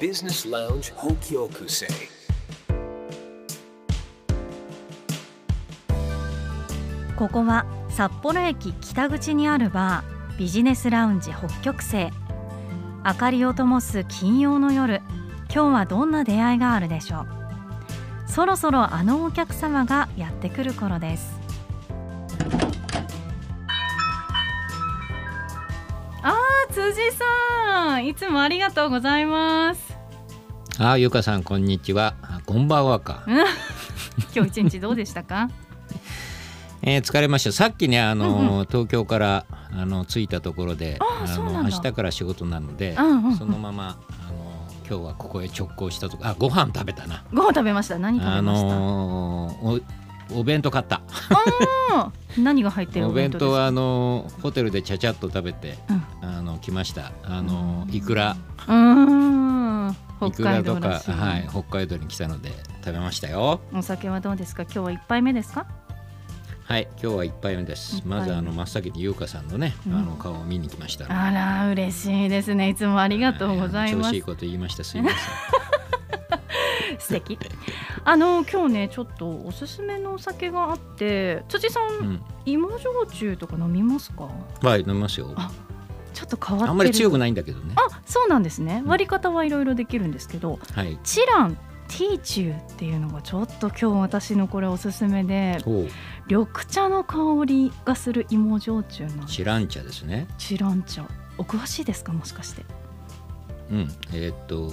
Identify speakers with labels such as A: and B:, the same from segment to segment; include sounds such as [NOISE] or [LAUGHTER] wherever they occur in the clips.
A: Business Lounge Hokyokusei
B: ここは札幌駅北口にあるバービジネスラウンジ北極星明かりを灯す金曜の夜今日はどんな出会いがあるでしょうそろそろあのお客様がやってくる頃ですあー辻さんいつもありがとうございます
C: ああ、ゆかさん、こんにちは。あこんばんはか。[LAUGHS]
B: 今日一日どうでしたか？[LAUGHS]
C: えー疲れました。さっきね、あの、東京から、あの、着いたところで。の、
B: あーそうなんだ
C: 明日から仕事なので、
B: うんうんうん
C: そのまま、あの、今日はここへ直行したとこ、あ、ご飯食べたな。
B: ご飯食べました何食べ
C: あ
B: ました、
C: のーお、お弁当買った。
B: 何が入ってる
C: お弁
B: 当
C: は、あのーホテルでちゃちゃっと食べて、
B: うん
C: あの、来ました。あのーいくら、
B: うーん
C: い
B: 北
C: くらとか、はい、北海道に来たので、食べましたよ。
B: お酒はどうですか？今日は一杯目ですか？
C: はい、今日は一杯目です。まずあの真っ先に優香さんのね、
B: うん。
C: あの顔を見に来ました。
B: あら嬉しいですね。いつもありがとうございます。
C: は調子いいこと言いました。すいません。
B: 素敵。あの今日ねちょっとおすすめのお酒があって辻さん、
C: うん、
B: 芋焼酎とか飲みますか？
C: はい、飲みますよ。
B: と変わってる。
C: あんまり強く
B: い
C: ないんだけどね。
B: あそうなんですね。割り方はいろいろできるんですけど
C: はい。
B: チランティーチューっていうのがちょっと今日私のこれおすすめで緑茶の香りがする芋焼酎なんです。
C: チラン茶ですね。
B: チラン茶。お詳しいですか？もしかして。
C: うん、えーっと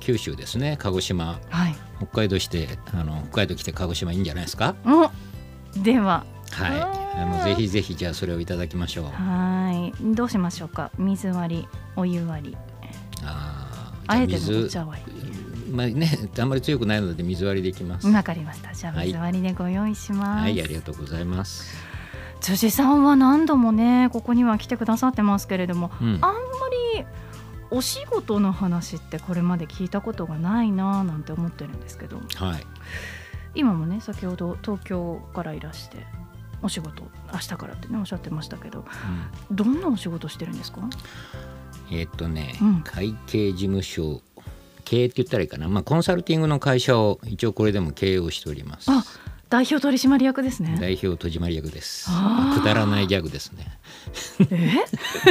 C: 九州ですね。鹿児島、
B: はい。
C: 北海道してあの北海道来て鹿児島いいんじゃないですか？
B: おでは
C: はい。
B: あ
C: のぜひぜひじゃあそれをいただきましょう。
B: はい。どうしましょうか。水割りお湯割り。
C: あー。
B: あえてのお茶割
C: まあね、あんまり強くないので水割りでいきます。
B: りわかりました。じゃあ
C: はい。
B: 水割りでご用意します、
C: はい、ありがとうございます。
B: 辻さんは何度もねここには来てくださってますけれども
C: うん。
B: あんまりお仕事の話ってこれまで聞いたことがないなぁなんて思ってるんですけど。
C: はい。
B: 今もね先ほど東京からいらしてお仕事明日からってねおっしゃってましたけど
C: うん。
B: どんなお仕事してるんですか？
C: えーっとね、
B: うん。
C: 会計事務所経営って言ったらいいかな、まあ、コンサルティングの会社を一応これでも経営をしております。
B: あ代表取締役ですね。
C: 代表戸締役です。くだらないギャグですね。
B: え？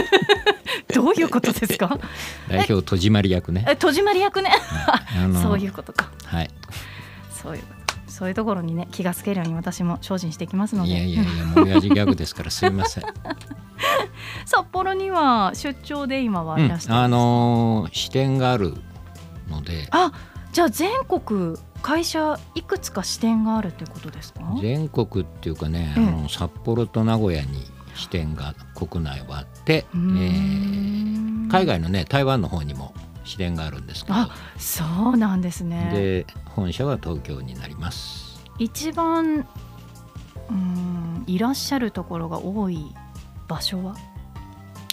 B: [LAUGHS] どういうことですか？[LAUGHS]
C: 代表戸締役ね。
B: え戸締役ね。
C: あの [LAUGHS]
B: そういうことか。
C: はい。
B: そういうことそういうところにね気がつけるように私も精進していきますので。
C: いやいやいやもう親父ギャグですからすいません、[LAUGHS]
B: 札幌には出張で今は
C: うん
B: いらっしゃるんですか、
C: あのー支店があるので。
B: あじゃあ全国会社いくつか支店があるってことですか？
C: 全国っていうかね、
B: ええ。
C: あの札幌と名古屋に支店が国内はあって、え
B: ん。
C: ー海外のね台湾の方にも支店があるんですけど。
B: あそうなんですね。
C: で本社は東京になります。
B: 一番うーんいらっしゃるところが多い場所は、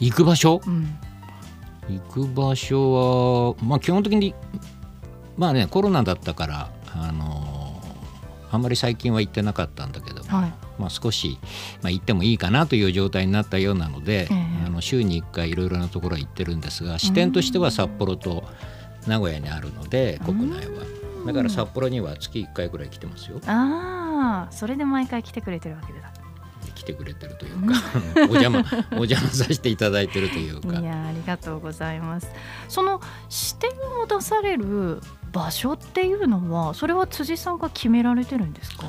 C: 行く場所？
B: うん、
C: 行く場所はまあ基本的にまあねコロナだったからあのーあんまり最近は行ってなかったんだけど、
B: はい
C: まあ、少し、まあ、行ってもいいかなという状態になったようなので、
B: ええ。
C: あの週に1回いろいろなところは行ってるんですが支店としては札幌と名古屋にあるので国内は。だから札幌には月1回ぐらい来てますよ。
B: ああそれで毎回来てくれてるわけだ。
C: 来てくれてるというか [LAUGHS] お邪魔お邪魔させていただいてるというか。
B: いやありがとうございます。その支店を出される場所っていうのはそれは辻さんが決められてるんですか？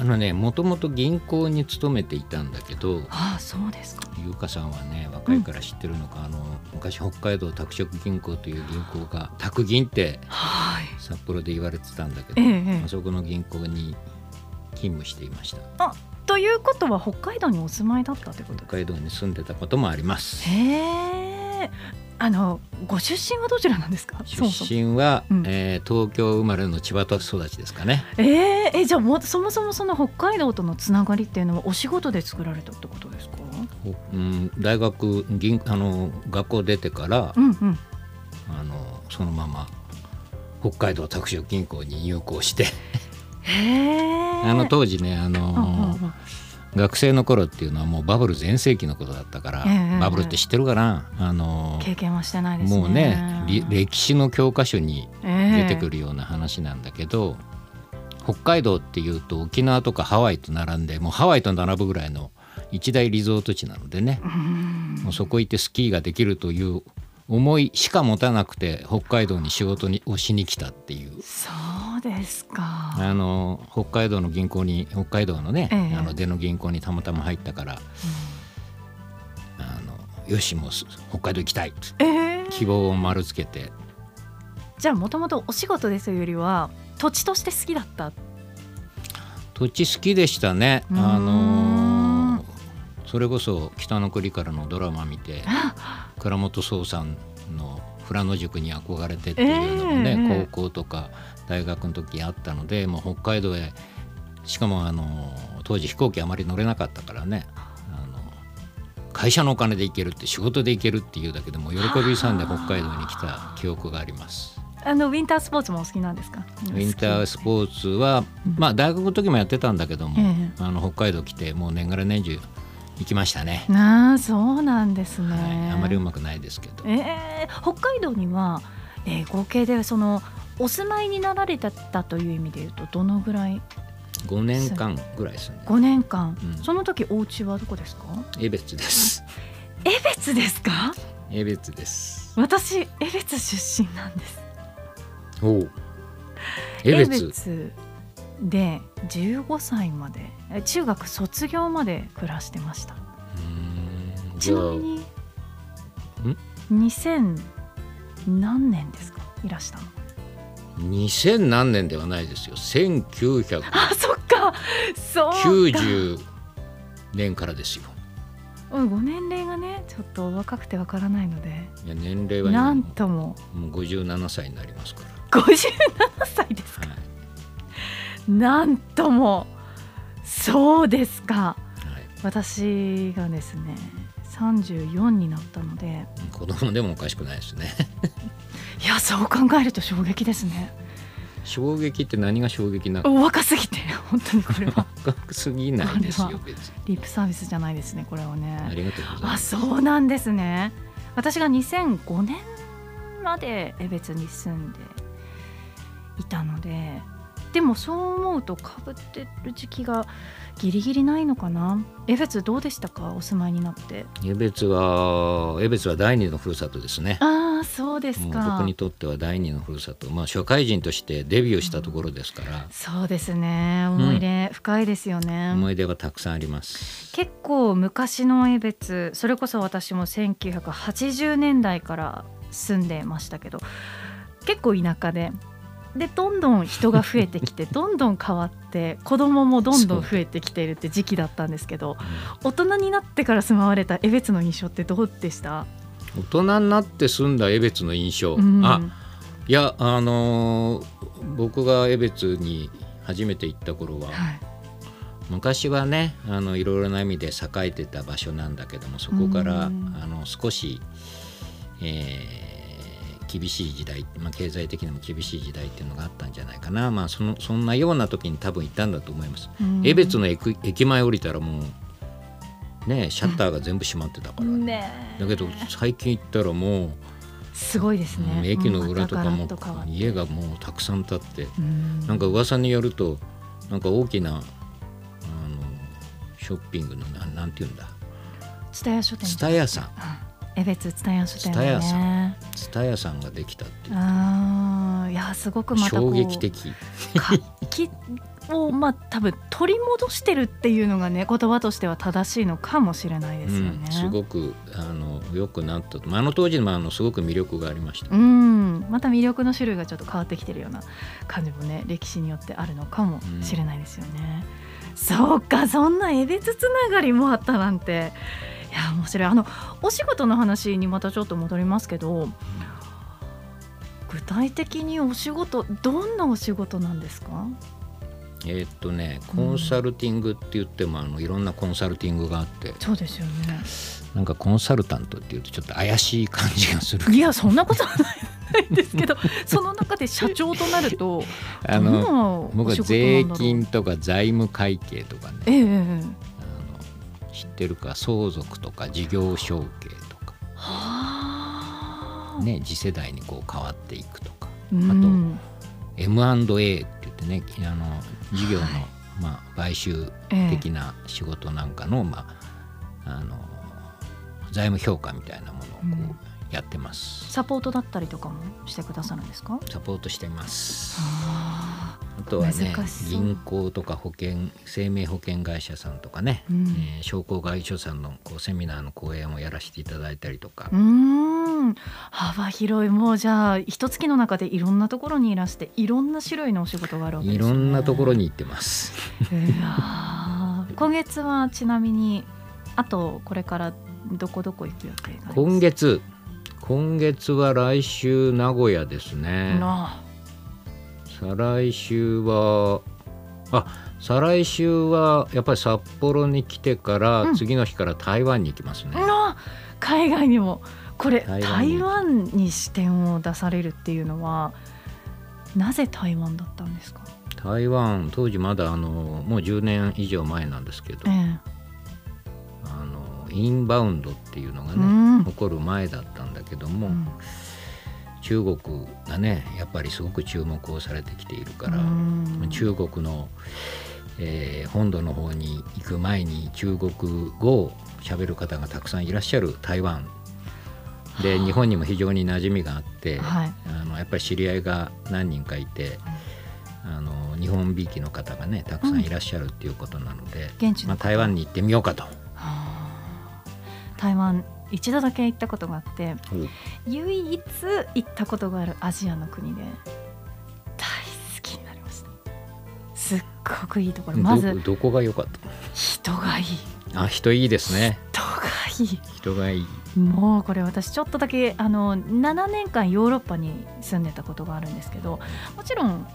C: あのねもともと銀行に勤めていたんだけど
B: ああそうですか。
C: 優香さんはね若いから知ってるのか、あの昔北海道拓殖銀行という銀行が拓銀って
B: はい。
C: 札幌で言われてたんだけど、
B: ええええ。
C: あそこの銀行に勤務していました。
B: ということは北海道にお住まいだったってこと
C: 北海道に住んでたこともあります。
B: へえあのご出身はどちらなんですか？
C: 出身は、
B: うん。
C: えー東京生まれの千葉と育ちですかね。
B: えー、えじゃあもうそもそもその北海道とのつながりっていうのはお仕事で作られたってことですか？
C: うん、大学銀あの学校出てから、
B: うんうん。
C: あのそのまま北海道拓殖銀行に入行して。あの当時ねあの、
B: うんうんうん
C: 学生の頃っていうのはもうバブル全盛期のことだったから、
B: ええ
C: バブルって知ってるかな？あの
B: 経験はしてないですね。
C: もうねり歴史の教科書に
B: 出
C: 出てくるような話なんだけど、北海道っていうと沖縄とかハワイと並んでもうハワイと並ぶぐらいの一大リゾート地なのでね、もうそこ行ってスキーができるという思いしか持たなくて北海道に仕事にをしに来たっていう。
B: そうですか。
C: あの北海道の銀行に北海道のね、
B: ええ。
C: あの出の銀行にたまたま入ったから、あのよしもうす北海道行きたい。
B: ええ
C: 希望を丸つけて。
B: じゃあもともとお仕事ですよりは土地として好きだった。
C: 土地好きでしたね。
B: うーん。
C: あのそれこそ北の国からのドラマ見て倉本壮さんの富良野塾に憧れてっていうのもね、
B: ええ。
C: 高校とか大学の時あったのでもう北海道へしかもあの当時飛行機あまり乗れなかったからねあの会社のお金で行けるって仕事で行けるっていうだけでもう喜びさんで北海道に来た記憶があります。
B: あのウィンタースポーツもお好きなんですか？
C: ウィンタースポーツは、まあ大学の時もやってたんだけども、
B: え
C: あの北海道来てもう年がら年中行きましたね。
B: なあそうなんですね、
C: はい、あまりうまくないですけど、
B: えー北海道には、えー合計でそのお住まいになられたという意味でいうとどのぐらい
C: ？5年間ぐらいですね。
B: 5年間、
C: うん。
B: その時お家はどこですか？
C: 江別です。
B: 江別ですか？
C: 江別です。
B: 私江別出身なんです。
C: おお。江別？
B: で15歳までえ中学卒業まで暮らしてました。ちなみに2000何年ですか？いらしたの
C: 2000何年ではないですよ。1990
B: あそっかそうか
C: 年からですよ。
B: うんご年齢がねちょっとお若くてわからないので
C: いや年齢は今
B: なん
C: も
B: とも
C: うもう57歳になりますから。
B: 57歳ですか
C: はい。
B: なんともそうですか
C: はい
B: 私がですね34になったので
C: 子供でもおかしくないですね。
B: いやそう考えると衝撃ですね。
C: 衝撃って何が衝撃な
B: お若すぎて本当にこれは。
C: 若くすぎないですよ別に。
B: リップサービスじゃないですねこれは
C: あ
B: ね
C: りがとうござい
B: あ
C: ます。
B: そうなんですね。私が2005年まで江別に住んでいたのででもそう思うとかぶってる時期がギリギリないのかな。江別どうでしたか？お住まいになって。
C: 江別は江別は第二のふるさとですね。
B: ああそうですか。
C: 僕にとっては第二のふるさと、まあ社会人としてデビューしたところですから、
B: そうですね。思い入れ深いですよね、
C: 思い出はたくさんあります。
B: 結構昔の江別それこそ私も1980年代から住んでましたけど結構田舎で。でどんどん人が増えてきて [LAUGHS] どんどん変わって子供もどんどん増えてきているって時期だったんですけど大人になってから住まわれた江別の印象ってどうでした、
C: 大人になって住んだ江別の印象、
B: うん。
C: あいやあのー僕が江別に初めて行った頃は、
B: はい。
C: 昔はねあのいろいろな意味で栄えてた場所なんだけどもそこからあ
B: うん。
C: の少し、えー厳しい時代、まあ、経済的にも厳しい時代っていうのがあったんじゃないかな、まあ、そのそんなような時に多分行ったんだと思います。
B: うん。
C: 江別の駅駅前降りたらもうねシャッターが全部閉まってたから、
B: ね。え
C: だけど最近行ったらもう、
B: すごいですね、
C: うん駅の裏とか
B: ま
C: も家がもうたくさん建って
B: うん。
C: なんか噂によるとなんか大きなあのショッピングのななんていうんだ。
B: 蔦屋書店。
C: 蔦屋さん。
B: 江別蔦屋書店
C: 蔦屋さ
B: ね
C: 蔦屋さんができたっていう
B: やすごくまた
C: 衝撃的。
B: 活気をまあ多分取り戻してるっていうのがね言葉としては正しいのかもしれないですよね。
C: うん、すごくあの良くなった。とまああの当時もあのすごく魅力がありました、
B: うん。また魅力の種類がちょっと変わってきてるような感じもね歴史によってあるのかもしれないですよね。そうかそんな江別つながりもあったなんて。いや面白い。あのお仕事の話にまたちょっと戻りますけど具体的にお仕事どんなお仕事なんですか？
C: えーっとねコンサルティングって言ってもあのいろんなコンサルティングがあって。
B: そうですよね。
C: なんかコンサルタントっていうとちょっと怪しい感じがする
B: いやそんなことはないですけどその中で社長となると [LAUGHS]
C: あの僕は税金とか財務会計とかね。
B: ええええ。
C: あの知ってるか相続とか事業承継とか、
B: はあ、
C: ね、次世代にこう変わっていくとか。
B: うん、
C: M&A って言ってねあの事業の、
B: はい。
C: まあ、買収
B: ええ。
C: 的な仕事なんかの,、まあ、あの財務評価みたいなものをこ
B: うん。
C: うやってます、
B: サポートだったりとかもしてくださるんですか？
C: サポートしてます
B: あ
C: あとはね銀行とか保険生命保険会社さんとかね、
B: うん。
C: えー商工会議所さんのこうセミナーの講演をやらせていただいたりとか、
B: うーん。幅広いもうじゃあ一月の中でいろんなところにいらしていろんな種類のお仕事があるわけですね。
C: いろんなところに行ってます。[LAUGHS]
B: 今月はちなみにあとこれからどこどこ行く予定が
C: 今月今月は来週名古屋ですね。
B: な
C: 再来週はあ再来週はやっぱり札幌に来てから、
B: うん。
C: 次の日から台湾に行きますね。
B: な海外にも。これ
C: 台湾
B: 台
C: に
B: 視点を出されるっていうのはなぜ台湾だったんですか、
C: 台湾当時まだあのもう10年以上前なんですけど、
B: え
C: あのインバウンドっていうのがね、
B: えうん。
C: 起こる前だったんだけども、
B: うん
C: 中国がねやっぱりすごく注目をされてきているから、
B: うん。
C: 中国の、えー本土の方に行く前に中国語を喋る方がたくさんいらっしゃる台湾。で日本にも非常に馴染みがあって、
B: はい。
C: あのやっぱり知り合いが何人かいて、あの日本びいきの方がねたくさんいらっしゃるっていうことなので、まあ、
B: 現地の方。
C: 台湾に行ってみようかと。
B: はあ。台湾一度だけ行ったことがあって唯一行ったことがあるアジアの国で大好きになりました。すっごくいいところ。まず
C: どどこが良かっ
B: 人がいい。
C: たあ人いいですね。
B: 人がいい。
C: 人がいい。
B: もうこれ私ちょっとだけあの7年間ヨーロッパに住んでたことがあるんですけどもちろん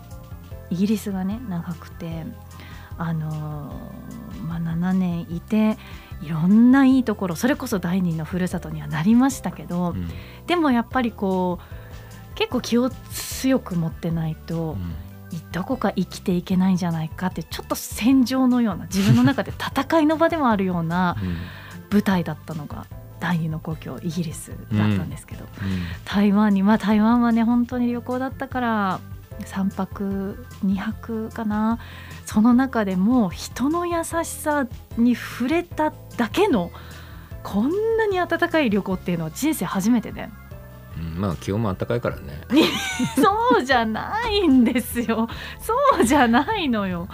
B: イギリスがね長くてあのまあ、7年いていろんないいところそれこそ第二のふるさとにはなりましたけど、
C: うん。
B: でもやっぱりこう結構気を強く持ってないと、どこか生きていけないんじゃないかってちょっと戦場のような自分の中で [LAUGHS] 戦いの場でもあるような
C: うん。
B: 舞台だったのが第二の故郷イギリスだったんですけど、
C: うん。
B: 台湾にまあ台湾はね本当に旅行だったから3泊2泊かなその中でも人の優しさに触れただけのこんなに温かい旅行っていうのは人生初めてで、
C: うんまあ気温も暖かいからね。[LAUGHS]
B: そうじゃないんですよ。そうじゃないのよ。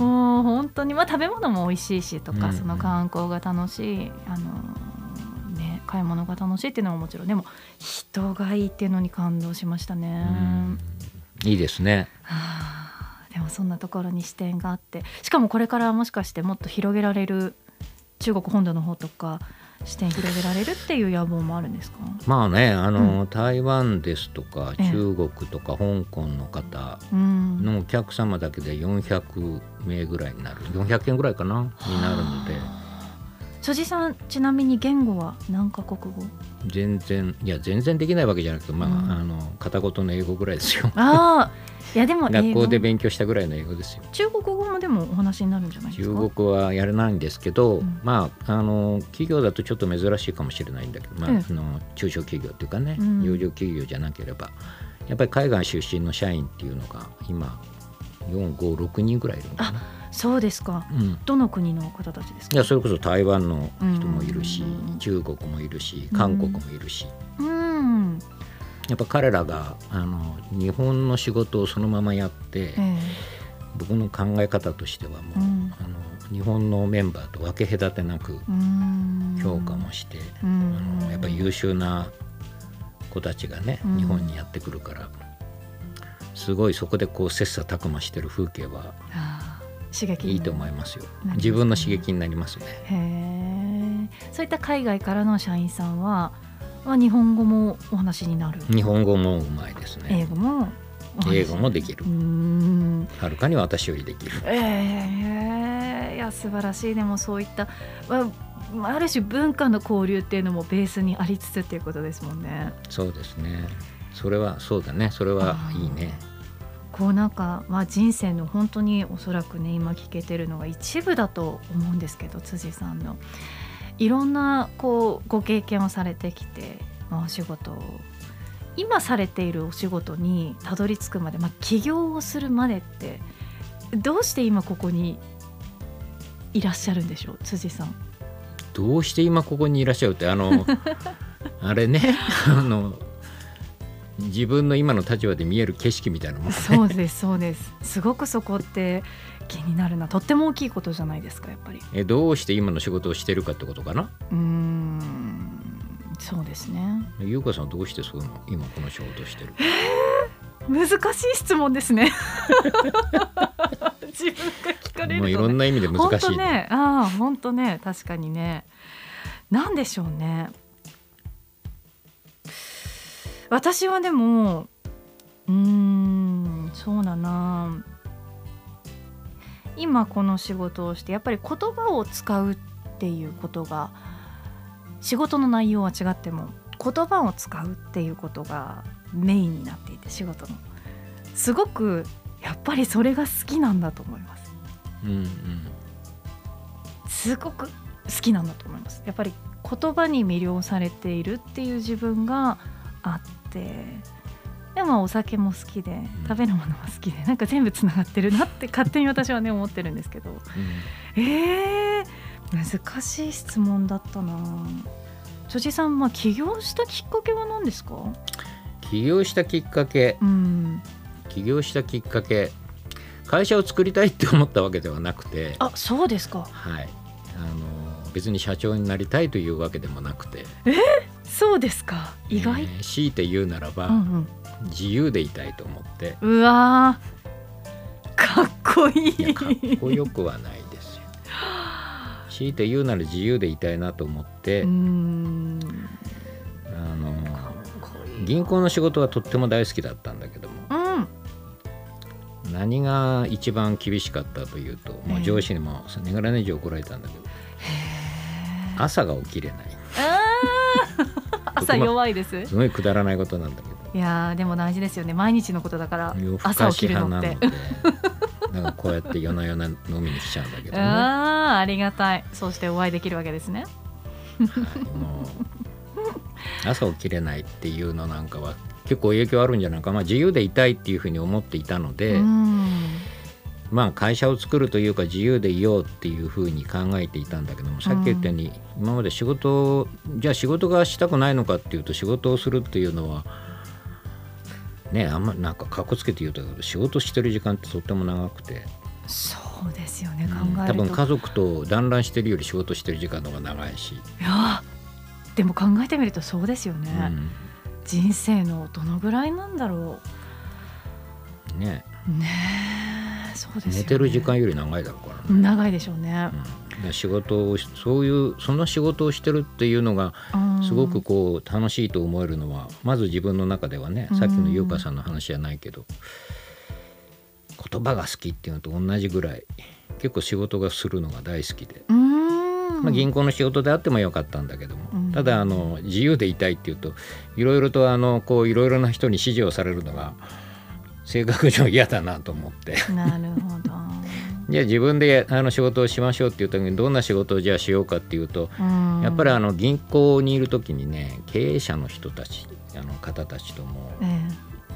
C: うん。
B: もう本当にまあ食べ物も美味しいしとか、
C: うん
B: その観光が楽しいあのね買い物が楽しいっていうのももちろん。でも人がいいっていうのに感動しましたね。
C: うん。いいですね。
B: はあでもそんなところに視点があってしかもこれからもしかしてもっと広げられる中国本土の方とか視点広げられるっていう野望もあるんですか？
C: まあねあの、
B: う
C: 台湾ですとか
B: ええ。
C: 中国とか香港の方
B: うん。
C: のお客様だけで400名ぐらいになる。400件ぐらいかな？になるので。
B: 所持さんちなみに言語は何カ国語？
C: 全然いや全然できないわけじゃなくてまあ,、
B: うん。
C: あの片言の英語ぐらいですよ。
B: ああいやでも
C: 学校で勉強したぐらいの英語ですよ。
B: 中国語もでもお話になるんじゃないですか？
C: 中国はやらないんですけど、
B: うん。
C: まああの企業だとちょっと珍しいかもしれないんだけど、まあ
B: ええ。
C: あの中小企業っていうかね、
B: うん。
C: 上場企業じゃなければやっぱり海外出身の社員っていうのが今456人ぐらいいるのかな、
B: そうですか。
C: うん、
B: どの国の方たちですか？
C: いやそれこそ台湾の人もいるし、
B: うん。
C: 中国もいるし韓国もいるし、
B: うん
C: やっぱ彼らがあの日本の仕事をそのままやって、
B: え
C: 僕の考え方としてはもう、
B: えうん。
C: あの日本のメンバーと分け隔てなく
B: うん。
C: 評価もして、
B: うん。
C: あのやっぱり優秀な子たちがね、
B: うん。
C: 日本にやってくるからすごいそこでこう切磋琢磨してる風景は
B: 刺激に
C: いいと思いますよ。自分の刺激になりますね。
B: そういった海外からの社員さんは、まあ、日本語もお話になる。
C: 日本語もうまいですね。
B: 英語も
C: 英語もできる。はるかに私よりできる。
B: ええいや素晴らしい。でもそういった、まあ、ある種文化の交流っていうのもベースにありつつっていうことですもんね。
C: そうですね。それはそうだね。それはいいね。
B: こうなんか、まあ、人生の本当におそらくね今聞けてるのが一部だと思うんですけど辻さんのいろんなこうご経験をされてきて、まあ、お仕事を。今されているお仕事にたどり着くまで、まあ、起業をするまでってどうして今ここにいらっしゃるんでしょう？辻さん。
C: どうして今ここにいらっしゃるってあの [LAUGHS] あれね [LAUGHS] あの自分の今の立場で見える景色みたいなもん、ね、
B: そうですそうです。すごくそこって気になるな。とっても大きいことじゃないですかやっぱり。
C: えどうして今の仕事をしてるかってことかな？
B: うん。そうですね。
C: 優香さんどうしてそうの今この仕事をしてる？
B: 難しい質問ですね。[LAUGHS] 自分が聞かれると、ね、
C: いろんな意味で難しい
B: ね。ね。ああ本当ね。確かにね。なんでしょうね。私はでもうーんそうだな今この仕事をしてやっぱり言葉を使うっていうことが仕事の内容は違っても言葉を使うっていうことがメインになっていて仕事のすごくやっぱりそれが好きなんだと思います。
C: うんうん、
B: すごく好きなんだと思います。やっぱり言葉に魅了されているっていう自分があってでもお酒も好きで食べるものも好きでなんか全部つながってるなって勝手に私はね思ってるんですけど、うん、えー、難しい質問だったな。辻さん、まあ、起業したきっかけは何ですか？
C: 起業したきっかけ、
B: うん、
C: 起業したきっかけ。会社を作りたいって思ったわけではなくて。
B: あそうですか。
C: はい。あの別に社長になりたいというわけでもなくて。
B: え？そうですか。意外、え
C: ー、強いて言うならば、うんうん、自由でいたいと思って。
B: うわかっこいい。
C: いかっこよくはないですよ。強いて言うなら自由でいたいなと思ってあの銀行の仕事はとっても大好きだったんだけども、
B: うん、
C: 何が一番厳しかったというと、もう上司にも年がら年中怒られたんだけど朝が起きれない
B: 朝弱いです。
C: すごいくだらないことなんだけど。
B: いやでも大事ですよね。毎日のことだから朝起きるのって。
C: なんかこうやって夜な夜な飲みに来ちゃうんだけど、ね、
B: ああありがたい。そうしてお会いできるわけですね、
C: はい、朝起きれないっていうのなんかは結構影響あるんじゃないか、まあ、自由でいたいっていうふうに思っていたので、まあ会社を作るというか自由でいようっていうふうに考えていたんだけどもさっき言ったように、今まで仕事じゃあ仕事がしたくないのかっていうと仕事をするっていうのはねあんまなんかかっこつけて言うと仕事してる時間ってとっても長くて。
B: そうですよね考え
C: ると、多分家族と団らんしてるより仕事してる時間の方が長いし。い
B: やでも考えてみるとそうですよね、うん、人生のどのぐらいなんだろ
C: う。ね。
B: ねそうです、ね、
C: 寝てる時間より長いだろうから
B: ね。長いでしょうね、
C: うん、仕事をそういうその仕事をしてるっていうのがすごくこう楽しいと思えるのはまず自分の中ではねさっきの優香さんの話じゃないけど言葉が好きっていうのと同じぐらい結構仕事がするのが大好きで。まあ、銀行の仕事であってもよかったんだけども、ただあの自由でいたいっていうといろいろとあのこういろいろな人に指示をされるのが性格上嫌だなと思って。
B: なるほど。[LAUGHS]
C: じゃあ自分であの仕事をしましょうっていう時にどんな仕事をじゃあしようかっていうと、やっぱりあの銀行にいる時にね経営者の人たちあの方たちとも、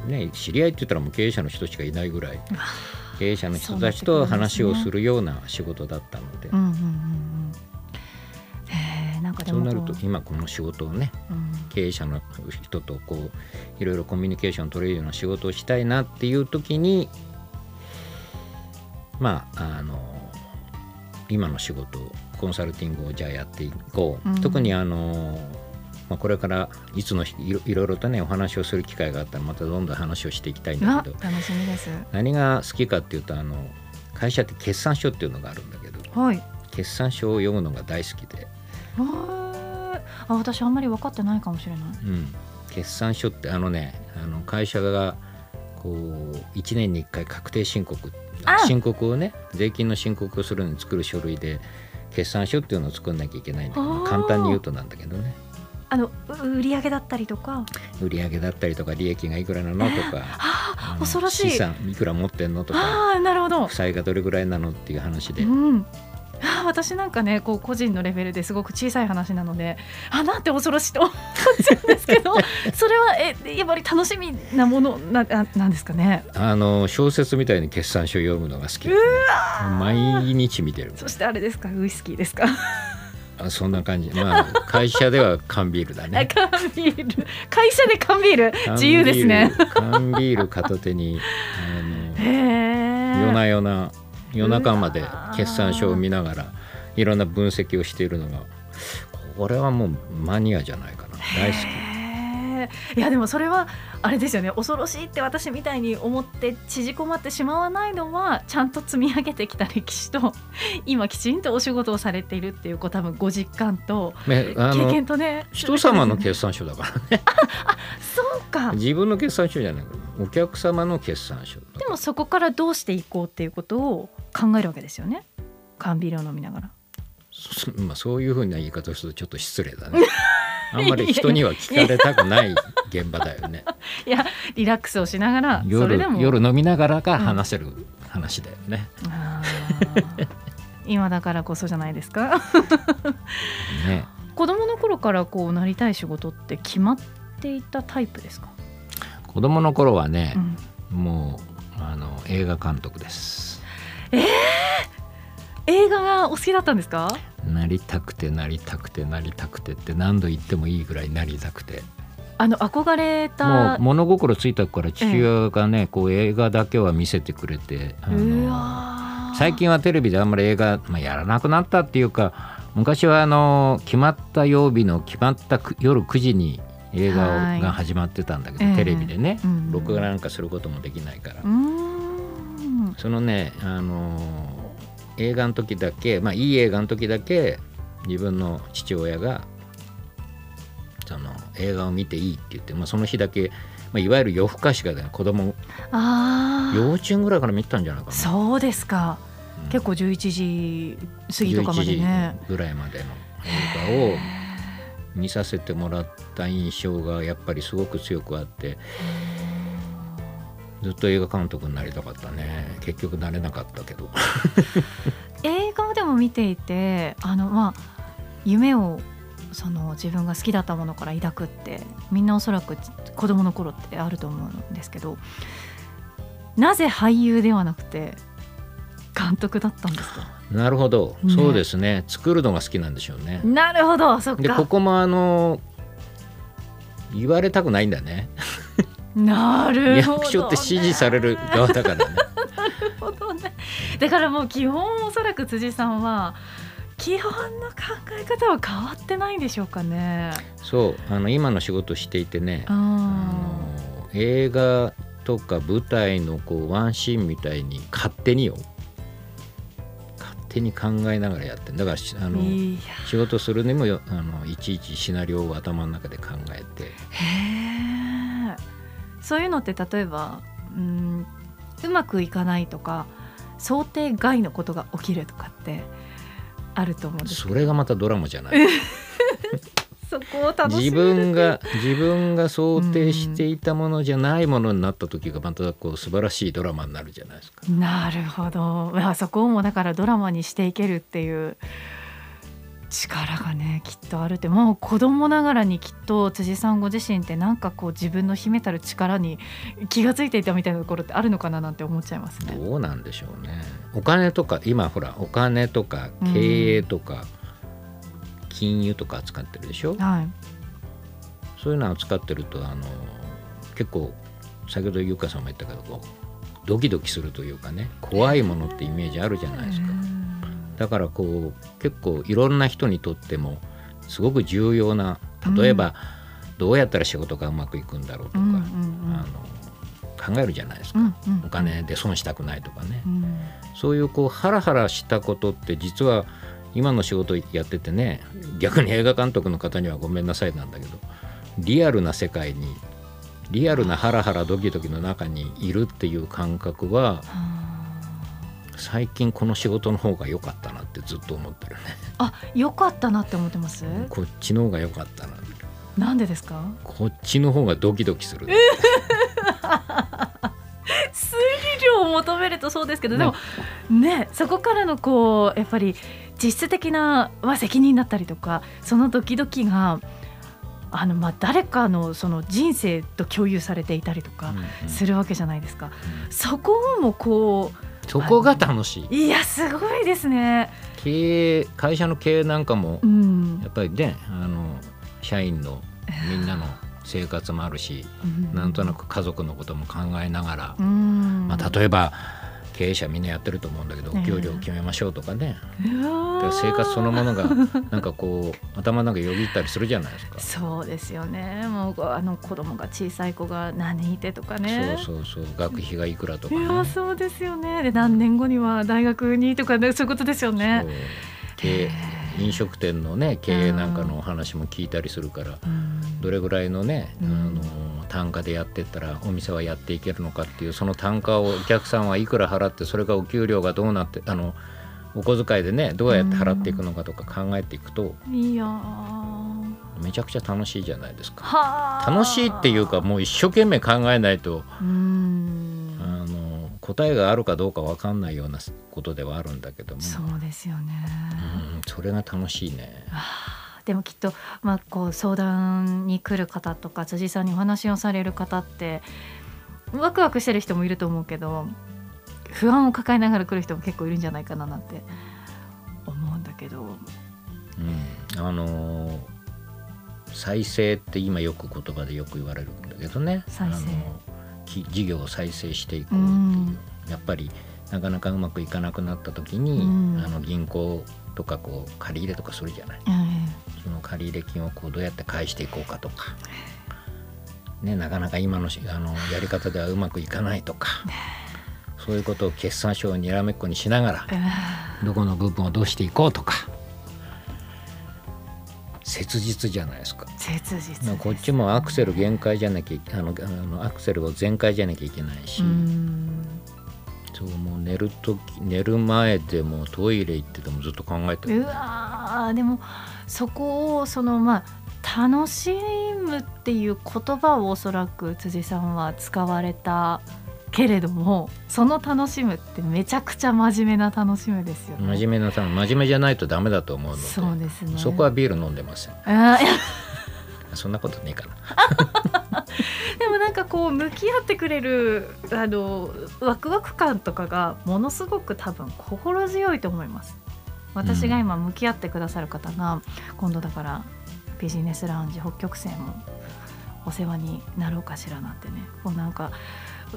C: ね、知り合いって言ったらもう経営者の人しかいないぐらい経営者の人たちと話をするような仕事だったので。そうなると今この仕事をね、うん、経営者の人とこういろいろコミュニケーション取れるような仕事をしたいなっていう時にまああの今の仕事コンサルティングをじゃあやっていこう、うん、特にあの、まあ、これからいつのいろいろとねお話をする機会があったらまたどんどん話をしていきたいんだけど。
B: 楽しみです。
C: 何が好きかっていうとあの会社って決算書っていうのがあるんだけど、
B: はい、
C: 決算書を読むのが大好きで。
B: あ私あんまり分かってないかもしれない、
C: うん、決算書ってあのねあの会社がこう1年に1回確定申告。申告をね税金の申告をするのに作る書類で決算書っていうのを作んなきゃいけないんだけど簡単に言うとなんだけどね。
B: あの売上だったりとか？
C: 売上だったりとか利益がいくらなのとか、あの
B: 恐ろしい。
C: 資産いくら持ってんのとか。
B: ああなるほど。
C: 負債がどれぐらいなのっていう話で、
B: うんあー私なんかねこう個人のレベルですごく小さい話なのであなんて恐ろしいと思っちゃうんですけど [LAUGHS] それはえやっぱり楽しみなものなあなんですかね？
C: あの小説みたいに決算書読むのが好き
B: うわ
C: 毎日見てる
B: そしてあれですか？ウイスキーですか？
C: あそんな感じ。まあ会社では缶ビールだ
B: あ
C: ね。[LAUGHS]
B: 缶ビール。会社で缶ビール？自由ですね。
C: 缶ビール片手にあの夜な夜な夜中まで決算書を見ながらいろんな分析をしているのがこれはもうマニアじゃないかな。大好き。
B: いやでもそれはあれですよね。恐ろしいって私みたいに思って縮こまってしまわないのはちゃんと積み上げてきた歴史と [LAUGHS] 今きちんとお仕事をされているっていうこう多分ご実感と経験とね。
C: 人様の決算書だからね。[LAUGHS]
B: そうか。
C: 自分の決算書じゃないお客様の決算書
B: でもそこからどうしていこうっていうことを考えるわけですよね。缶ビールを飲みながら。
C: そまあ、そういうふうな言い方をするとちょっと失礼だね。[LAUGHS] あんまり人には聞かれたくない現場だよね。[LAUGHS]
B: いやリラックスをしながらそ
C: 夜夜飲みながらが話せる話だよね、
B: あー。今だからこそじゃないですか。[LAUGHS]
C: ね。
B: 子供の頃からこうなりたい仕事って決まっていたタイプですか、
C: 子供の頃はね
B: う、ん。
C: もうあの映画監督です。
B: 映画がお好きだったんですか？
C: なりたくてなりたくてなりたくてって何度言ってもいいぐらいなりたくて。
B: あの憧れ
C: も
B: た
C: う物心ついたから父親がね、こう映画だけは見せてくれて最近はテレビであんまり映画、まあ、やらなくなったっていうか昔はあの決まった曜日の決まったく夜9時に映画が始まってたんだけど、
B: ええ
C: テレビでね、
B: うん。
C: 録画なんかすることもできないから、そのねあの映画の時だけまあいい映画の時だけ自分の父親がその映画を見ていいって言って、まあ、その日だけ、まあ、いわゆる夜更かしがね子供幼稚園ぐらいから見てたんじゃないかな。
B: そうですか、
C: うん。
B: 結構11時過ぎとかまでね。
C: 11時ぐらいまでの映画を見させてもらった印象がやっぱりすごく強くあってずっと映画監督になりたかったね。結局なれなかったけど。[LAUGHS]
B: 映画でも見ていてあのまあ夢をその自分が好きだったものから抱くってみんなおそらく子供の頃ってあると思うんですけどなぜ俳優ではなくて監督だったんですか？
C: なるほど、
B: ね。
C: そうですね。作るのが好きなんでしょうね。
B: なるほど。そっか。
C: でここもあの言われたくないんだね。
B: なるほど、ね、
C: 役所って指示される側だからね。[LAUGHS]
B: なるほどね。だからもう基本おそらく辻さんは基本の考え方は変わってないんでしょうかね。
C: そう。あの今の仕事していてねあ
B: あ
C: の映画とか舞台のこうワンシーンみたいに勝手によ。勝手に考えながらやってんだ。からしあの仕事するにもよあのいちいちシナリオを頭の中で考えて。
B: へえそういうのって例えばうんうまくいかないとか想定外のことが起きるとかってあると思うんですけ
C: それがまたドラマじゃない。
B: ど [LAUGHS] そこを楽しめる
C: 自分が自分が想定していたものじゃないものになった時がまたこう素晴らしいドラマになるじゃないですか。
B: なるほどまあそこをもだからドラマにしていけるっていう力がねきっとあるってもう子供ながらにきっと辻さんご自身ってなんかこう自分の秘めたる力に気がついていたみたいなところってあるのかななんて思っちゃいますね。
C: どうなんでしょうね。お金とか今ほらお金とか経営とか金融とか扱ってるでしょ？
B: はい。
C: そういうのを扱ってるとあの結構先ほど優香さんも言ったけどこうドキドキするというかね怖いものってイメージあるじゃないですか。だからこう結構いろんな人にとってもすごく重要な例えば、どうやったら仕事がうまくいくんだろうとか、
B: うんうんうん。
C: あの考えるじゃないですか、
B: うんうん。
C: お金で損したくないとかね、
B: うん。
C: そういうこうハラハラしたことって実は今の仕事やっててね逆に映画監督の方にはごめんなさいなんだけどリアルな世界にリアルなハラハラドキドキの中にいるっていう感覚は最近この仕事の方が良かったなってずっと思ってるね。
B: あ良かったなって思ってます？
C: こっちの方が良かったな。
B: なんでですか？
C: こっちの方がドキドキする [LAUGHS]
B: 推理量を求めるとそうですけど、でもねそこからのこうやっぱり実質的な、まあ、責任だったりとかそのドキドキがあのまあ誰かのその人生と共有されていたりとかするわけじゃないですか。
C: うん
B: そこもこ
C: そこが楽しい。
B: ういやすごいですね。
C: 経営会社の経営なんかも
B: うん
C: やっぱりねあの社員のみんなの生活もあるし、
B: うん
C: なんとなく家族のことも考えながら、
B: うん
C: まあ、例えば経営者みんなやってると思うんだけど、
B: ええ。
C: お給料を決めましょうとかね、
B: うわー。
C: で生活そのものがなんかこう頭の中よぎったりするじゃないですか。
B: そうですよね。もうあの子供が小さい子が何人いてとかね。
C: そうそうそう。学費がいくらとか
B: い
C: ね。
B: やそうですよね。で何年後には大学にとかねそういうことですよね。
C: 経営飲食店のね経営なんかのお話も聞いたりするから、
B: うん。
C: どれぐらいのね、
B: うん。
C: あの単価でやってったらお店はやっていけるのかっていうその単価をお客さんはいくら払ってそれがお給料がどうなってあのお小遣いでねどうやって払っていくのかとか考えていくと
B: いやー。
C: めちゃくちゃ楽しいじゃないですか。
B: はあ
C: 楽しいっていうかもう一生懸命考えないと
B: うん。
C: あの答えがあるかどうか分かんないようなことではあるんだけども。
B: そうですよね、
C: うんそれが楽しいね。
B: でもきっと、まあ、こう相談に来る方とか辻さんにお話をされる方ってワクワクしてる人もいると思うけど不安を抱えながら来る人も結構いるんじゃないかななんて思うんだけど。
C: うん、あのー再生って今よく言葉でよく言われるんだけどね。
B: 再生。
C: あのき事業を再生していこうっていう、
B: うん。
C: やっぱりなかなかうまくいかなくなった時に、
B: うん。
C: あの銀行とかこう借り入れとかするじゃない。
B: え
C: その借入金をこうどうやって返していこうかとか、ね、なかなか今のしあの [LAUGHS] やり方ではうまくいかないとか。[LAUGHS] そういうことを決算書をにらめっこにしながら [LAUGHS] どこの部分をどうしていこうとか。切実じゃないですか。
B: 切実
C: こっちもアクセル限界じゃなきゃあのあのアクセルを全開じゃなきゃいけないし、
B: うん。
C: そうもう寝る時寝る前でもトイレ行っててもずっと考えてる。
B: うわーでもそこをそのまあ楽しむっていう言葉をおそらく辻さんは使われたけれどもその楽しむってめちゃくちゃ真面目な楽しむですよね。
C: 真面目なさ真面目じゃないとダメだと思うので
B: そうですね。
C: そこはビール飲んでませんそんなことねえかな [LAUGHS]
B: でもなんかこう向き合ってくれるあのワクワク感とかがものすごく多分心強いと思います私が今向き合ってくださる方が、今度だからビジネスラウンジ北極星もお世話になろうかしらなんてね。こうなんか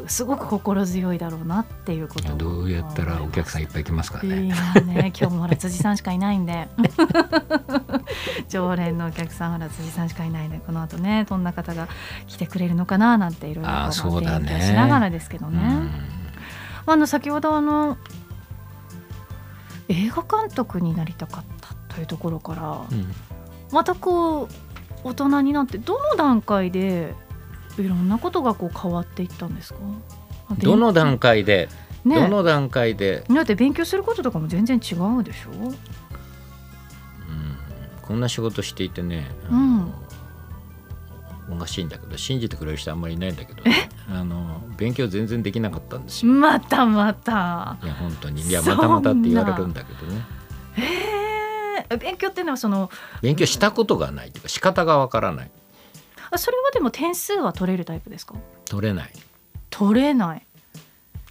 B: すごく心強いだろうなっていうことを。
C: どうやったらお客さんいっぱい来ますか
B: い
C: ね
B: やね。[LAUGHS] 今日もほら辻さんしかいないんで。[LAUGHS] 常連のお客さんほら辻さんしかいないんでこの後ねどんな方が来てくれるのかななんていろいろ勉強しながらですけどね。
C: うん。
B: あの先ほどあの映画監督になりたかったというところから
C: うん。
B: またこう大人になってどの段階でいろんなことがこう変わっていったんですか？
C: どの段階で、
B: ね。
C: どの段階で、
B: だって勉強することとかも全然違うでしょ？
C: うん。こんな仕事していてね、
B: うん。
C: おかしいんだけど信じてくれる人あんまりいないんだけど、ね、あの勉強全然できなかったんですよ。
B: またまた。
C: いや本当に。いやまたまたって言われるんだけどね。
B: へえ勉強っていうのはその
C: 勉強したことがないというか仕方がわからない。
B: あそれはでも点数は取れるタイプですか？
C: 取れない、
B: 取れない。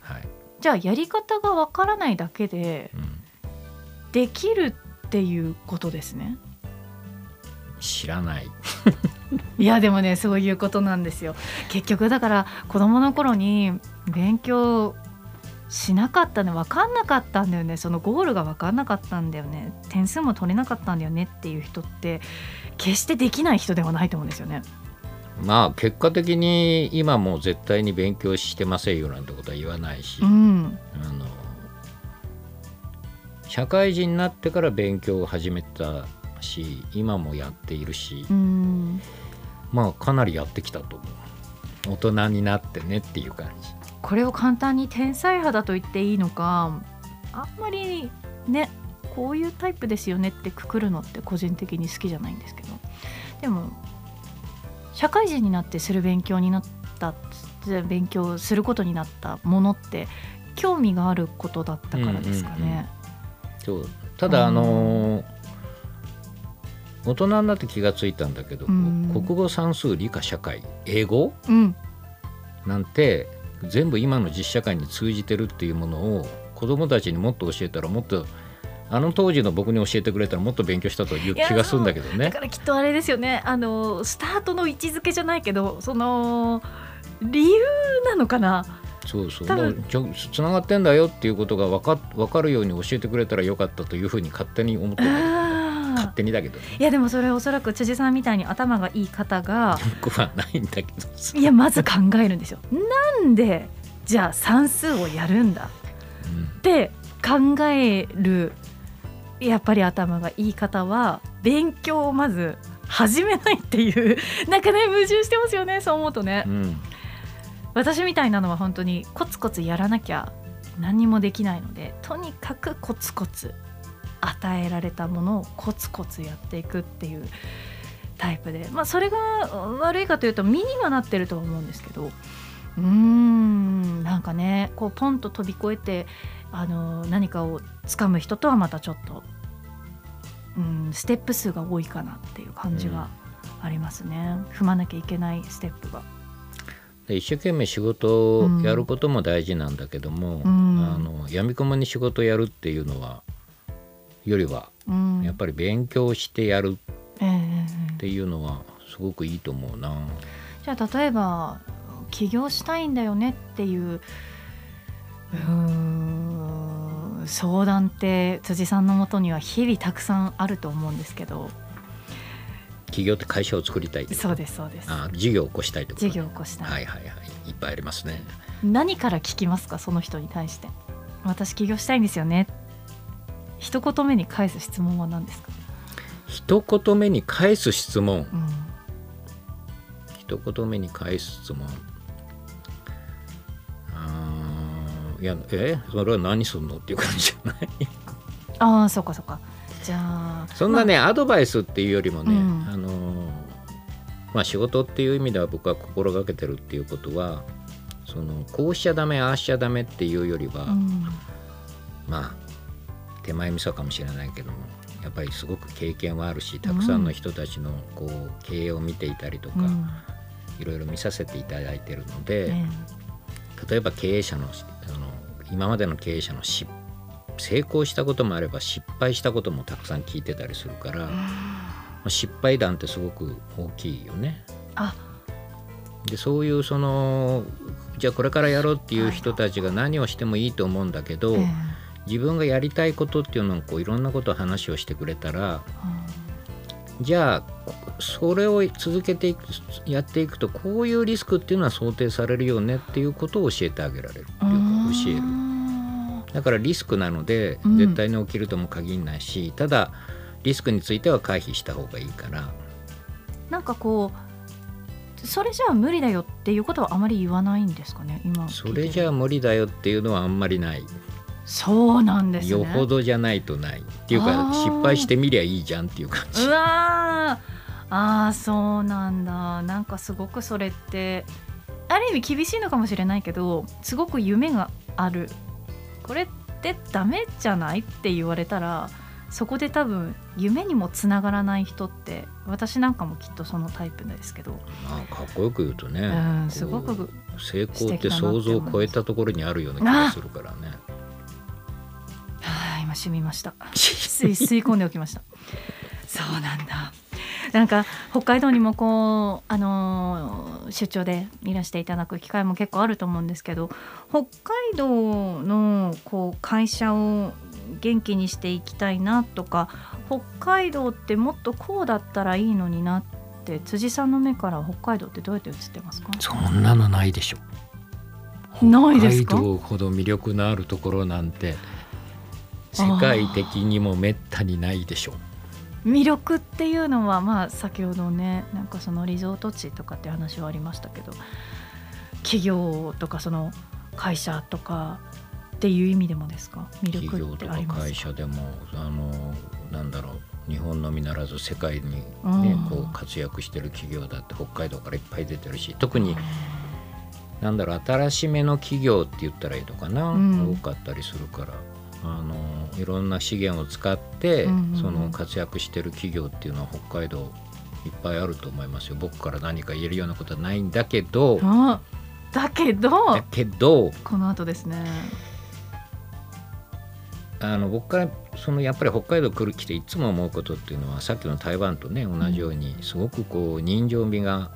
C: はい。
B: じゃあやり方がわからないだけで
C: うん、
B: できるっていうことですね
C: 知らない。[LAUGHS]
B: いやでもねそういうことなんですよ。結局だから子供の頃に勉強しなかったね分かんなかったんだよね。そのゴールが分かんなかったんだよね。点数も取れなかったんだよねっていう人って決してできない人ではないと思うんですよね。
C: まあ結果的に今もう絶対に勉強してませんよなんてことは言わないし、
B: うん、
C: あの社会人になってから勉強を始めたし今もやっているし、
B: うん。
C: まあかなりやってきたと思う。大人になってねっていう感じ。
B: これを簡単に天才派だと言っていいのかあんまりねこういうタイプですよねってくくるのって個人的に好きじゃないんですけど。でも社会人になってする勉強になった勉強することになったものって興味があることだったからですかね。
C: そう。ただあのー大人になって気がついたんだけど、
B: うん。
C: 国語算数理科社会英語？
B: うん、
C: なんて全部今の実社会に通じてるっていうものを子供たちにもっと教えたらもっとあの当時の僕に教えてくれたらもっと勉強したという気がするんだけど
B: だ
C: ね
B: か。らきっとあれですよね。あのスタートの位置づけじゃないけどその理由なのかな？
C: そうそう。つながってんだよっていうことが分か分かるように教えてくれたらよかったというふうに勝手に思ってるんだけどね勝
B: あ
C: 手にだけどね
B: いやでもそれおそらく辻さんみたいに頭がいい方が
C: 僕はないんだけど
B: いやまず考えるんですよ。なんでじゃあ算数をやるんだ？
C: うん
B: って考えるやっぱり頭がいい方は勉強をまず始めないっていうなんかね矛盾してますよねそう思うとね。
C: うん
B: 私みたいなのは本当にコツコツやらなきゃ何にもできないのでとにかくコツコツ与えられたものをコツコツやっていくっていうタイプでまあそれが悪いかというと身にはなってるとは思うんですけどうーんなんかねこうポンと飛び越えてあの何かをつかむ人とはまたちょっと、うん、ステップ数が多いかなっていう感じはありますね、踏まなきゃいけないステップが。
C: で一生懸命仕事をやることも大事なんだけども、
B: うん。
C: あの闇雲に仕事をやるっていうのはよりは
B: うん。
C: やっぱり勉強してやるっていうのはすごくいいと思うな。
B: じゃあ例えば起業したいんだよねっていううーん相談って辻さんのもとには日々たくさんあると思うんですけど。
C: 企業って会社を作りたい
B: そうですそうです。
C: あ事業を起こしたいとね
B: 事業を起こしたい、
C: はいはいはい。いっぱいありますね。
B: 何から聞きますかその人に対して。私起業したいんですよね一言目に返す質問は何ですか、
C: 一言目に返す質問。
B: うん、
C: 一言目に返す質問。あーいやえ？それは何すんのっていう感じじゃない？
B: ああそうかそうか。じゃあ
C: そんなね、アドバイスっていうよりもね、
B: うん。
C: あのーまあ仕事っていう意味では僕は心がけてるっていうことはそのこうしちゃダメああしちゃダメっていうよりは、
B: まあうん。
C: まあ手前味噌かもしれないけどもやっぱりすごく経験はあるしたくさんの人たちのこう経営を見ていたりとか、
B: うん。
C: いろいろ見させていただいてるので、
B: え
C: 例えば経営者のあの今までの経営者の失成功したこともあれば失敗したこともたくさん聞いてたりするから、まあ失敗談ってすごく大きいよね。
B: あ。
C: でそういうそのじゃあこれからやろうっていう人たちが何をしてもいいと思うんだけど、
B: ええ
C: 自分がやりたいことっていうのをこういろんなことを話をしてくれたらじゃあこそれを続けていくやっていくとこういうリスクっていうのは想定されるよねっていうことを教えてあげられるっていうか教える。
B: る
C: だからリスクなので
B: うん。
C: 絶対に起きるとも限らないし、ただリスクについては回避した方がいいから。
B: なんかこうそれじゃあ無理だよっていうことはあまり言わないんですかね今
C: それじゃあ無理だよっていうのはあんまりない、
B: そうなんですね。
C: よほどじゃないとないっていう
B: あ
C: か
B: ー。
C: 失敗してみりゃいいじゃんっていう感じ。
B: うわー。あーそうなんだ。なんかすごくそれってある意味厳しいのかもしれないけどすごく夢がある。これってダメじゃないって言われたらそこで多分夢にもつながらない人って私なんかもきっとそのタイプですけど、
C: まあかっこよく言うとね、
B: うん、すごく
C: 成功って想像を超えたところにあるような気がするからね
B: はい今染みました。[LAUGHS] 吸い吸い込んでおきました。そうなんだ。なんか北海道にもこうあのー出張でいらしていただく機会も結構あると思うんですけど北海道のこう会社を元気にしていきたいなとか北海道ってもっとこうだったらいいのになって辻さんの目から北海道ってどうやって映ってますか？
C: そんなのないでしょ。
B: ないですか？
C: 北海道ほど魅力のあるところなんて世界的にもめったにないでしょ
B: 魅力っていうのはまあ先ほどねなんかそのリゾート地とかって話はありましたけど企業とかその会社とかっていう意味でもですか？魅
C: 企業とか
B: 力ってありますか
C: 会社でもあのなんだろう日本のみならず世界に、ね
B: うん。
C: こう活躍してる企業だって北海道からいっぱい出てるし特になんだろう新しめの企業って言ったらいいのかな、
B: うん。
C: 多かったりするからあのいろんな資源を使って、
B: うんうんうん。
C: その活躍してる企業っていうのは北海道いっぱいあると思いますよ。僕から何か言えるようなことはないんだけど。
B: あだけど
C: だけど
B: この後ですね。
C: あの僕からそのやっぱり北海道来る来ていつも思うことっていうのはさっきの台湾とね同じようにすごくこう人情味が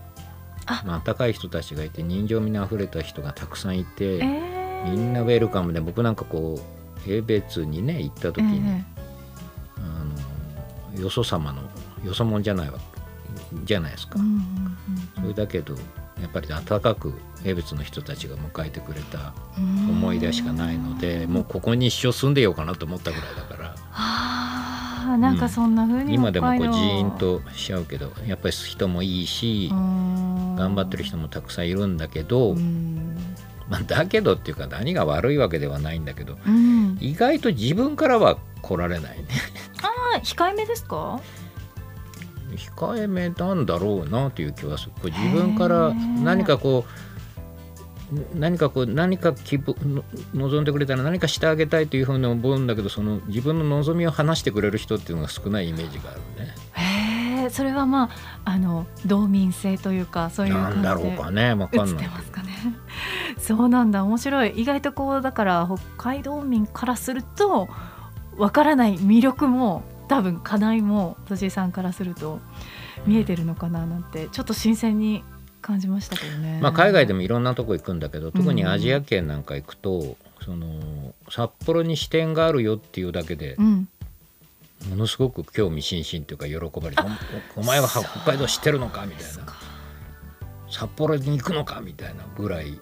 B: あ。
C: まあ高い人たちがいて人情味にあふれた人がたくさんいて、
B: えー、
C: みんなウェルカムで僕なんかこう英別にね行った時に、
B: え
C: あのよそ様のよそもんじゃないわじゃないですか、
B: うんうんうん
C: それだけどやっぱり温かく英別の人たちが迎えてくれた
B: うん。
C: 思い出しかないので、もうここに一生住んでようかなと思ったぐらいだから。
B: なんかそんな風に
C: 今でもこうジーンとしちゃうけどやっぱり人もいいし、頑
B: 頑
C: 張ってる人もたくさんいるんだけど、
B: うん
C: まあ、だけどっていうか何が悪いわけではないんだけど
B: うん、
C: 意外と自分からは来られないね。
B: あ控えめですか？
C: 控えめなんだろうなという気はする。こう自分から何かこう何かこう何か希望の望んでくれたら何かしてあげたいというふうに思うんだけどその自分の望みを話してくれる人っていうのが少ないイメージがあるね。
B: へえそれはまああの道民性というかそういう
C: なん
B: 感じで
C: だろうかね。わ
B: 映っ
C: かんないけど。
B: てますかね [LAUGHS] そうなんだ。面白い。意外とこうだから北海道民からするとわからない。魅力も多分課題も辻井さんからすると見えてるのかななんてちょっと新鮮に感じましたけどね。
C: まあ、海外でもいろんなとこ行くんだけど特にアジア圏なんか行くと、その札幌に支店があるよっていうだけで
B: うん、
C: ものすごく興味津々というか喜ばれて「おお前は北海道知ってるのか?」みたいな「札幌に行くのか?」みたいなぐらい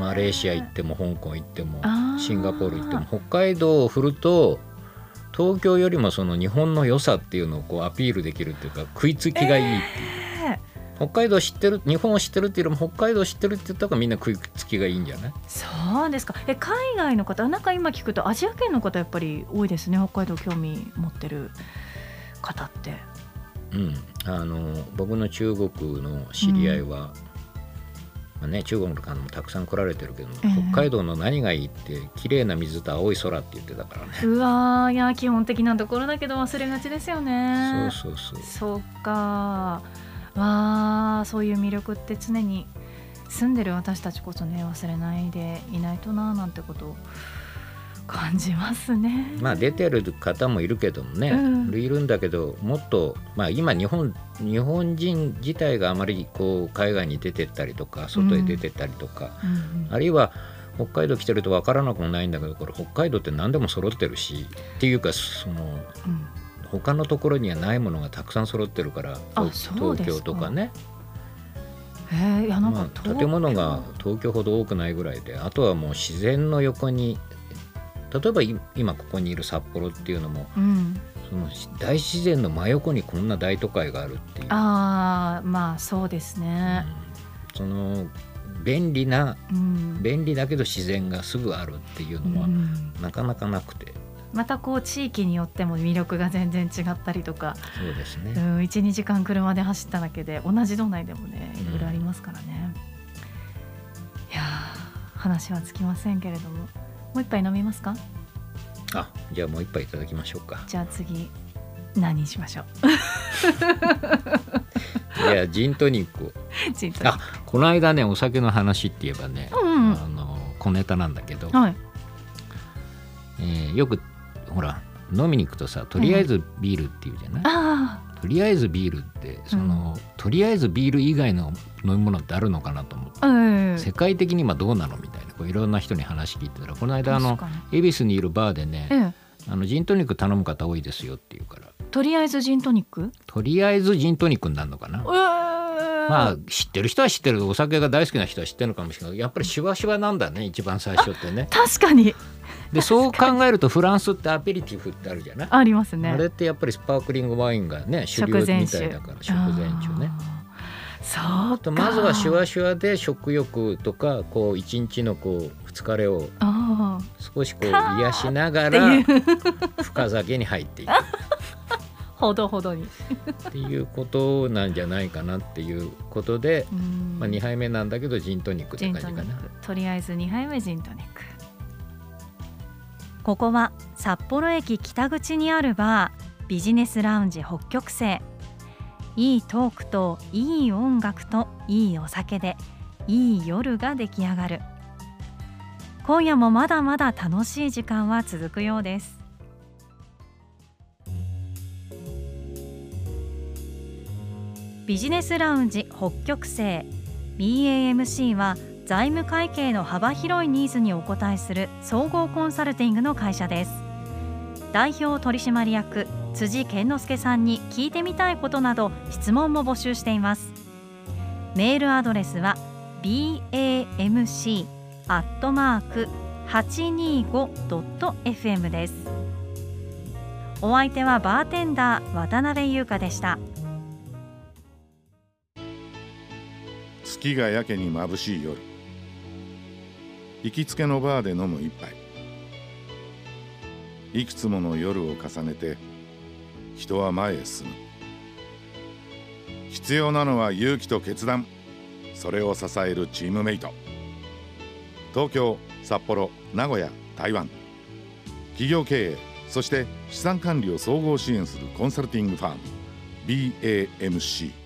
C: マレーシア行っても香港行ってもシンガポール行っても北海道を振ると東京よりもその日本の良さっていうのをこうアピールできるっていうか食いつきがいいっていう。
B: え
C: 北海道知ってる日本を知ってるっていうよりも北海道知ってるって言ったからみんな食いつきがいいんじゃない？
B: そうですかえ海外の方なんか今聞くとアジア圏の方やっぱり多いですね北海道興味持ってる方って。
C: うん、あの僕の中国の知り合いは、まあね、中国の方もたくさん来られてるけど北海道の何がいいって綺麗な水と青い空って言ってたからね、
B: うわーいや基本的なところだけど忘れがちですよね。
C: そうそうそう。
B: そうか。わあそういう魅力って常に住んでる私たちこそね忘れないでいないとななんてことを感じますね。
C: まあ出てる方もいるけどもね、
B: うん。
C: いるんだけどもっと、まあ、今日本日本人自体があまりこう海外に出てったりとか外へ出てったりとか、
B: うん。うん
C: あるいは北海道来てると分からなくもないんだけどこれ北海道って何でも揃ってるしっていうかその
B: うん。
C: 他のところにはないものがたくさん揃ってるから
B: あ
C: 東京とかね。
B: へえいやなんか
C: まあ、
B: 東京。
C: 建物が東京ほど多くないぐらいであとはもう自然の横に例えばい今ここにいる札幌っていうのも
B: うん、
C: その大自然の真横にこんな大都会があるっていう、
B: ああまあそうですね。
C: うん。その便利な
B: うん。
C: 便利だけど自然がすぐあるっていうのは
B: うん。
C: なかなかなくて。
B: またこう地域によっても魅力が全然違ったりとか、
C: そうですね、
B: うん、12時間車で走っただけで同じ道内でもねいろいろありますからね。いやー話はつきませんけれどももう一杯飲みますか？
C: あじゃあもう一杯いただきましょうか。
B: じゃあ次何にしましょう？[LAUGHS]
C: いやジントニックを。
B: ジントニック。
C: あこの間ねお酒の話って言えばね、
B: うん
C: あの小ネタなんだけど、
B: はい。
C: えーよくほら飲みに行くとさとりあえずビールっていうじゃない、
B: あ
C: とりあえずビールってその、とりあえずビール以外の飲み物ってあるのかなと思って、
B: あうん。
C: 世界的に今どうなのみたいなこういろんな人に話聞いてたらこの間あの恵比寿にいるバーでね、
B: ええ。
C: あのジントニック頼む方多いですよっていうから。
B: とりあえずジントニック？
C: とりあえずジントニックになるのかな、
B: ま
C: まあ知ってる人は知ってるお酒が大好きな人は知ってるのかもしれない。やっぱりシュワシュワなんだね一番最初ってね。
B: 確かに
C: でそう考えるとフランスってアペリティフってあるじゃない？
B: ありますね。
C: あれってやっぱりスパークリングワインがね主流みたいだから食前酒ね。
B: そうか。
C: とまずはシュワシュワで食欲とかこう一日のこう疲れを少しこう癒しながら深酒に入っていく。
B: ほ [LAUGHS] ほどほどに。
C: っていうことなんじゃないかなっていうことで、まあ、2杯目なんだけどジントニックって感じかな。
B: とりあえず2杯目ジントニックここは札幌駅北口にあるバービジネスラウンジ北極星。いいトークといい音楽といいお酒でいい夜が出来上がる。今夜もまだまだ楽しい時間は続くようです。ビジネスラウンジ北極星。BAMC は財務会計の幅広いニーズにお応えする総合コンサルティングの会社です。代表取締役辻健之介さんに聞いてみたいことなど質問も募集しています。メールアドレスは bamc アットマーク 825.fm です。お相手はバーテンダー渡辺優香でした。
D: 月がやけに眩しい夜。行きつけのバーで飲む一杯。いくつもの夜を重ねて人は前へ進む。必要なのは勇気と決断。それを支えるチームメイト。東京札幌名古屋台湾。企業経営そして資産管理を総合支援するコンサルティングファーム BAMC